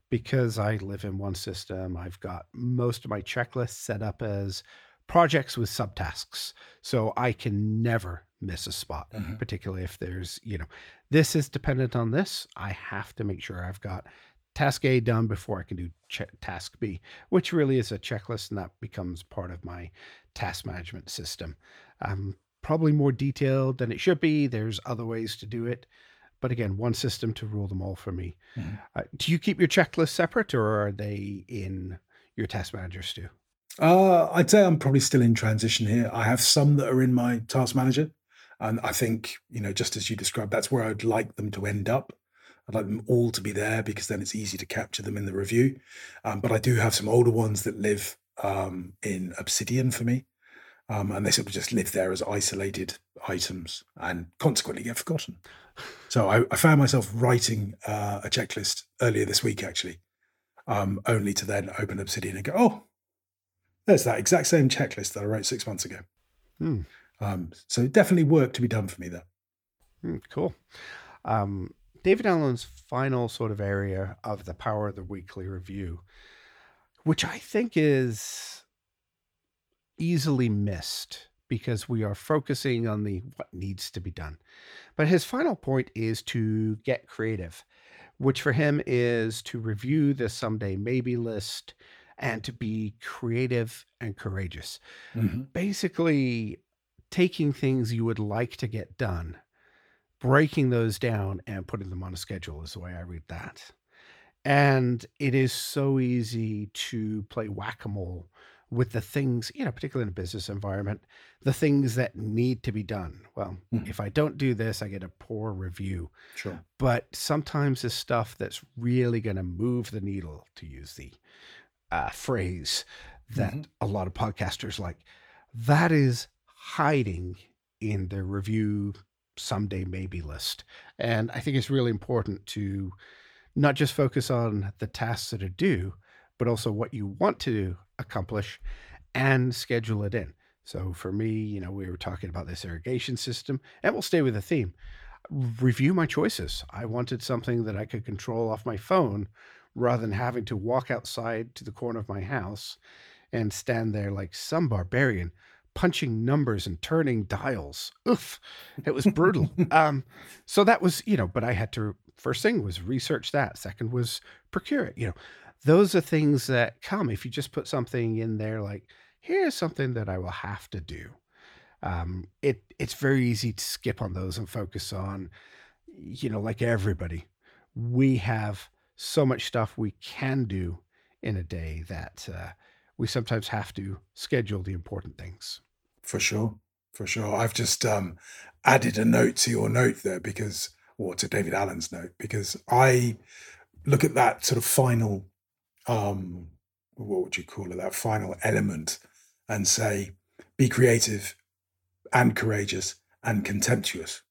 because I live in one system, I've got most of my checklists set up as projects with subtasks. So I can never miss a spot, mm-hmm. particularly if there's, you know, this is dependent on this. I have to make sure I've got task A done before I can do task B, which really is a checklist, and that becomes part of my task management system. Um, probably more detailed than it should be. There's other ways to do it. But again, one system to rule them all for me. Mm-hmm. Uh, do you keep your checklists separate or are they in your task manager, Stu? Uh, I'd say I'm probably still in transition here. I have some that are in my task manager. And I think, you know, just as you described, that's where I'd like them to end up. I'd like them all to be there because then it's easy to capture them in the review. Um, but I do have some older ones that live um, in Obsidian for me. Um, and they sort of just live there as isolated items and consequently get forgotten. So I, I found myself writing uh, a checklist earlier this week, actually, um, only to then open Obsidian and go, oh, there's that exact same checklist that I wrote six months ago. Hmm. Um, so definitely work to be done for me there. Hmm, cool. Um, David Allen's final sort of area of the power of the weekly review, which I think is easily missed because we are focusing on the what needs to be done. But his final point is to get creative, which for him is to review the someday maybe list and to be creative and courageous. Mm-hmm. Basically, taking things you would like to get done, breaking those down and putting them on a schedule is the way I read that. And it is so easy to play whack a mole with the things, you know, particularly in a business environment, the things that need to be done. Well, mm-hmm. if I don't do this, I get a poor review. Sure. But sometimes the stuff that's really going to move the needle, to use the uh, phrase that mm-hmm. a lot of podcasters like, that is hiding in the review someday maybe list. And I think it's really important to not just focus on the tasks that are due, but also what you want to accomplish and schedule it in. So for me, you know, we were talking about this irrigation system, and we'll stay with the theme. Review my choices. I wanted something that I could control off my phone rather than having to walk outside to the corner of my house and stand there like some barbarian punching numbers and turning dials. Oof, it was brutal. um, so that was, you know, but I had to, first thing was research that. Second was procure it. You know, those are things that come if you just put something in there like, here's something that I will have to do. Um, it it's very easy to skip on those and focus on, you know, like everybody, we have so much stuff we can do in a day that uh, we sometimes have to schedule the important things. For sure, for sure. I've just um, added a note to your note there because, or to David Allen's note, because I look at that sort of final, um, what would you call it? That final element, and say, be creative and courageous and contemptuous.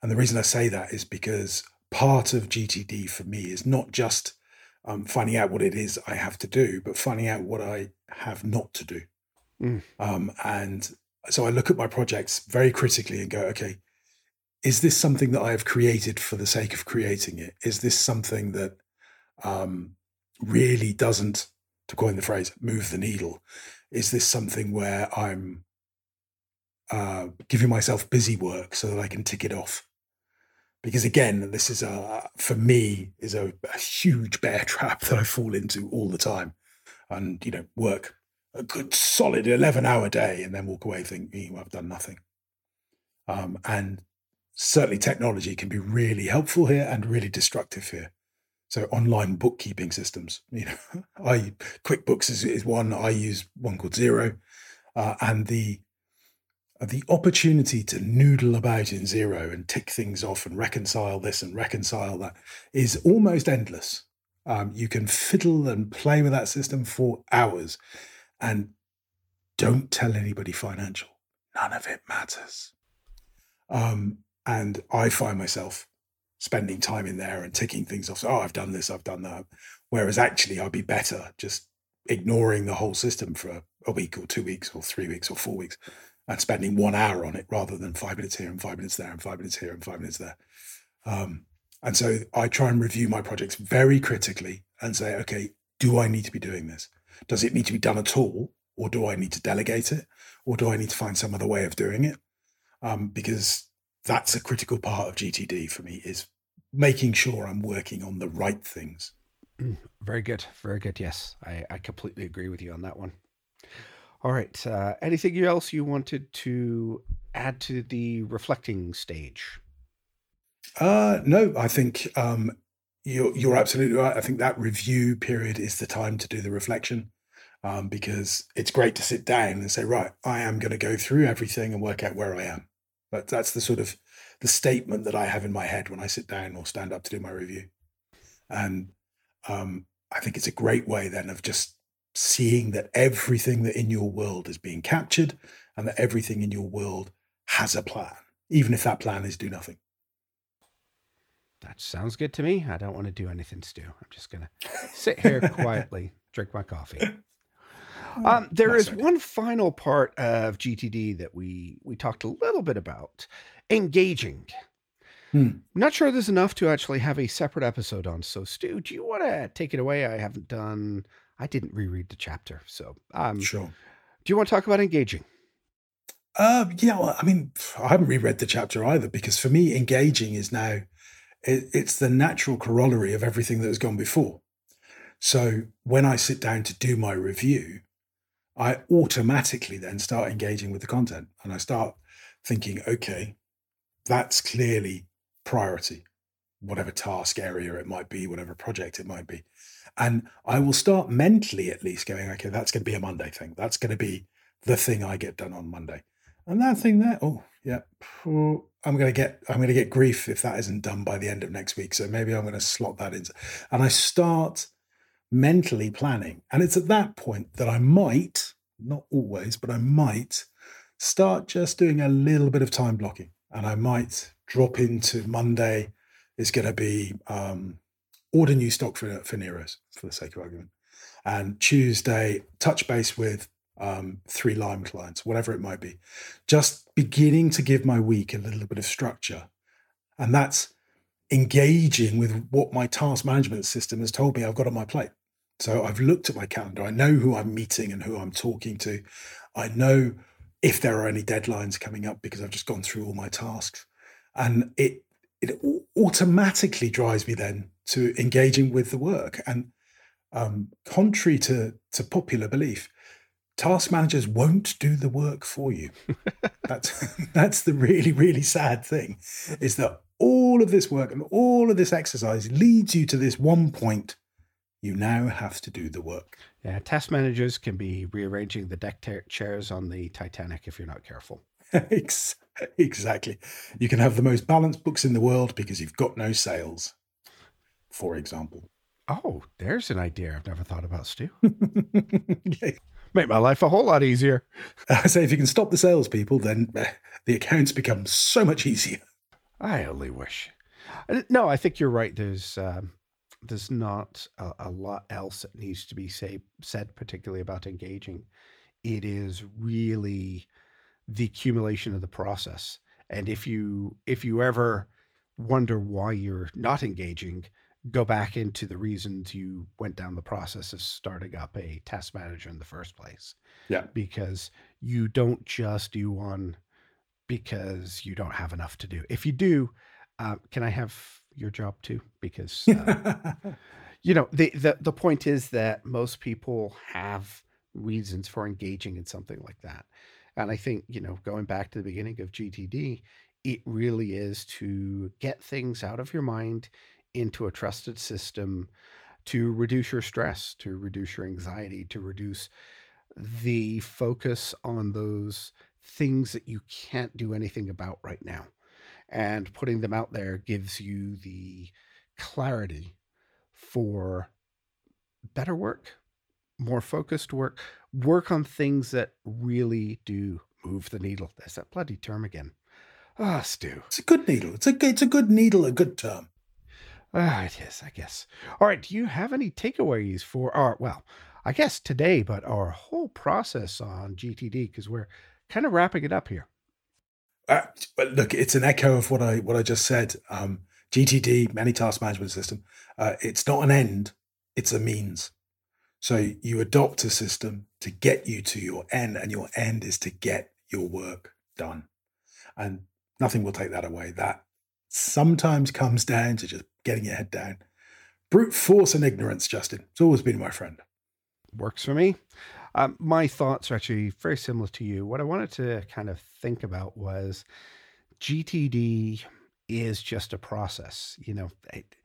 And the reason I say that is because part of GTD for me is not just um, finding out what it is I have to do, but finding out what I have not to do. Mm. Um, and so I look at my projects very critically and go, okay, is this something that I have created for the sake of creating it? Is this something that um, really doesn't, to coin the phrase, move the needle? Is this something where I'm uh, giving myself busy work so that I can tick it off? because again this is a for me is a, a, huge bear trap that i fall into all the time and you know work a good solid 11 hour day and then walk away thinking i've done nothing um, and certainly technology can be really helpful here and really destructive here so online bookkeeping systems you know i quickbooks is, is one i use one called Xero uh, and the the opportunity to noodle about in Xero and tick things off and reconcile this and reconcile that is almost endless. Um, you can fiddle and play with that system for hours and don't tell anybody financial. None of it matters. Um, and I find myself spending time in there and ticking things off. So, oh, I've done this, I've done that. Whereas actually, I'd be better just ignoring the whole system for a week or two weeks or three weeks or four weeks and spending one hour on it rather than five minutes here and five minutes there and five minutes here and five minutes there. Um, and so I try and review my projects very critically and say, okay, do I need to be doing this? Does it need to be done at all? Or do I need to delegate it? Or do I need to find some other way of doing it? Um, because that's a critical part of GTD for me is making sure I'm working on the right things. Mm, very good. Very good. Yes, I, I completely agree with you on that one. All right. Uh, anything else you wanted to add to the reflecting stage? Uh, no, I think um, you're, you're absolutely right. I think that review period is the time to do the reflection um, because it's great to sit down and say, right, I am going to go through everything and work out where I am. But that's the sort of the statement that I have in my head when I sit down or stand up to do my review. And um, I think it's a great way then of just seeing that everything that in your world is being captured and that everything in your world has a plan, even if that plan is do nothing. That sounds good to me. I don't want to do anything, Stu. I'm just going to sit here quietly, drink my coffee. Um, there is one final part of GTD that we we talked a little bit about engaging. Hmm. I'm not sure there's enough to actually have a separate episode on. So, Stu, do you want to take it away? I haven't done I didn't reread the chapter. So, um, sure. Do you want to talk about engaging? Uh, yeah, well, I mean, I haven't reread the chapter either because for me, engaging is now it, it's the natural corollary of everything that has gone before. So when I sit down to do my review, I automatically then start engaging with the content and I start thinking, okay, that's clearly priority, whatever task area it might be, whatever project it might be. And I will start mentally at least going, okay, that's going to be a Monday thing. That's going to be the thing I get done on Monday. And that thing there, oh, yeah, I'm going to get, I'm going to get grief if that isn't done by the end of next week. So maybe I'm going to slot that in. And I start mentally planning. And it's at that point that I might, not always, but I might start just doing a little bit of time blocking. And I might drop into Monday is going to be um, order new stock for, for Neros, for the sake of argument. And Tuesday, touch base with um, three Lime clients, whatever it might be. Just beginning to give my week a little bit of structure. And that's engaging with what my task management system has told me I've got on my plate. So I've looked at my calendar. I know who I'm meeting and who I'm talking to. I know if there are any deadlines coming up because I've just gone through all my tasks. And it it automatically drives me then to engaging with the work. And um, contrary to, to popular belief, task managers won't do the work for you. that's that's the really really sad thing, is that all of this work and all of this exercise leads you to this one point. You now have to do the work. Yeah, task managers can be rearranging the deck chairs on the Titanic if you're not careful. exactly. You can have the most balanced books in the world because you've got no sales, for example. Oh, there's an idea I've never thought about, Stu. yeah. Make my life a whole lot easier. I say if you can stop the salespeople, then uh, the accounts become so much easier. I only wish. Uh, no, I think you're right. There's um, there's not a, a, lot else that needs to be say, said, particularly about engaging. It is really the accumulation of the process. And if you if you ever wonder why you're not engaging, go back into the reasons you went down the process of starting up a task manager in the first place. Yeah. Because you don't just do one because you don't have enough to do. If you do, uh, can I have your job too? Because uh, you know the, the the point is that most people have reasons for engaging in something like that. And I think, you know, going back to the beginning of GTD, it really is to get things out of your mind into a trusted system to reduce your stress, to reduce your anxiety, to reduce the focus on those things that you can't do anything about right now. And putting them out there gives you the clarity for better work, more focused work, work on things that really do move the needle. There's that bloody term again. Ah, Stu. It's a good needle. It's a it's a good needle, a good term. Ah, it is, I guess. All right. Do you have any takeaways for our well, I guess today, but our whole process on GTD because we're kind of wrapping it up here. Uh, look, it's an echo of what I what I just said. Um, GTD, many task management system. Uh, it's not an end; it's a means. So you adopt a system to get you to your end, and your end is to get your work done. And nothing will take that away. That sometimes comes down to just getting your head down. Brute force and ignorance, Justin. It's always been my friend. Works for me. Um, my thoughts are actually very similar to you. What I wanted to kind of think about was GTD is just a process. You know, it,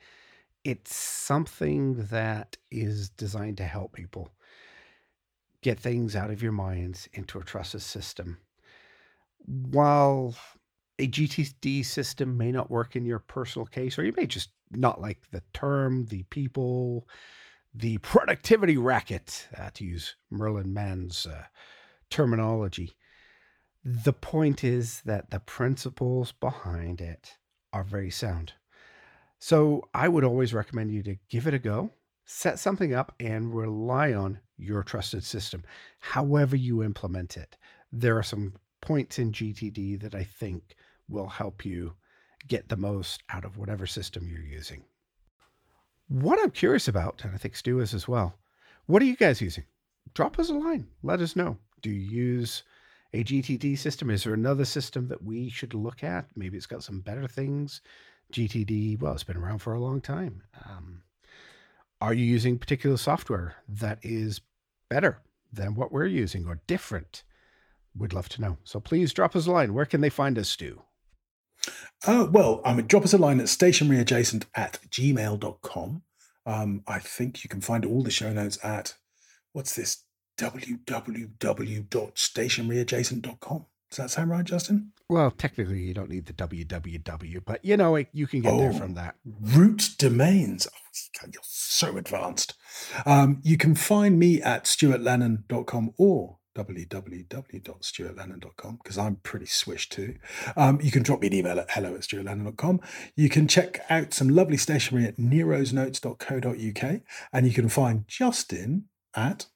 it's something that is designed to help people get things out of your minds into a trusted system. While a GTD system may not work in your personal case, or you may just not like the term, the people, the productivity racket, uh, to use Merlin Mann's uh, terminology. The point is that the principles behind it are very sound. So I would always recommend you to give it a go, set something up, and rely on your trusted system, however you implement it. There are some points in GTD that I think will help you get the most out of whatever system you're using. What I'm curious about, and I think Stu is as well, what are you guys using? Drop us a line. Let us know. Do you use a GTD system? Is there another system that we should look at? Maybe it's got some better things. GTD, well, it's been around for a long time. Um, are you using particular software that is better than what we're using or different? We'd love to know. So please drop us a line. Where can they find us, Stu? Uh, well, I mean, drop us a line at stationeryadjacent at gmail.com. Um, I think you can find all the show notes at what's this? www.stationeryadjacent.com. Does that sound right, Justin? Well, technically, you don't need the www, but you know, you can get oh, there from that. Root domains. Oh, you're so advanced. Um, you can find me at stuartlennon.com or www.stuartlennon.com because I'm pretty swish too. Um, you can drop me an email at hello at stuartlennon.com. You can check out some lovely stationery at nerosnotes.co.uk and you can find Justin at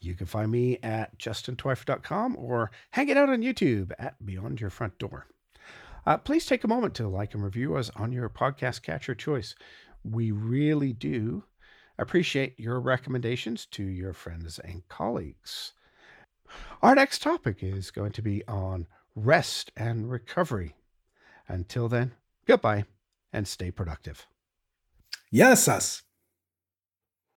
you can find me at justintwyfer.com or hang it out on YouTube at Beyond Your Front Door. Uh, please take a moment to like and review us on your podcast catcher choice. We really do appreciate your recommendations to your friends and colleagues. Our next topic is going to be on rest and recovery. Until then, goodbye and stay productive. Yes, us.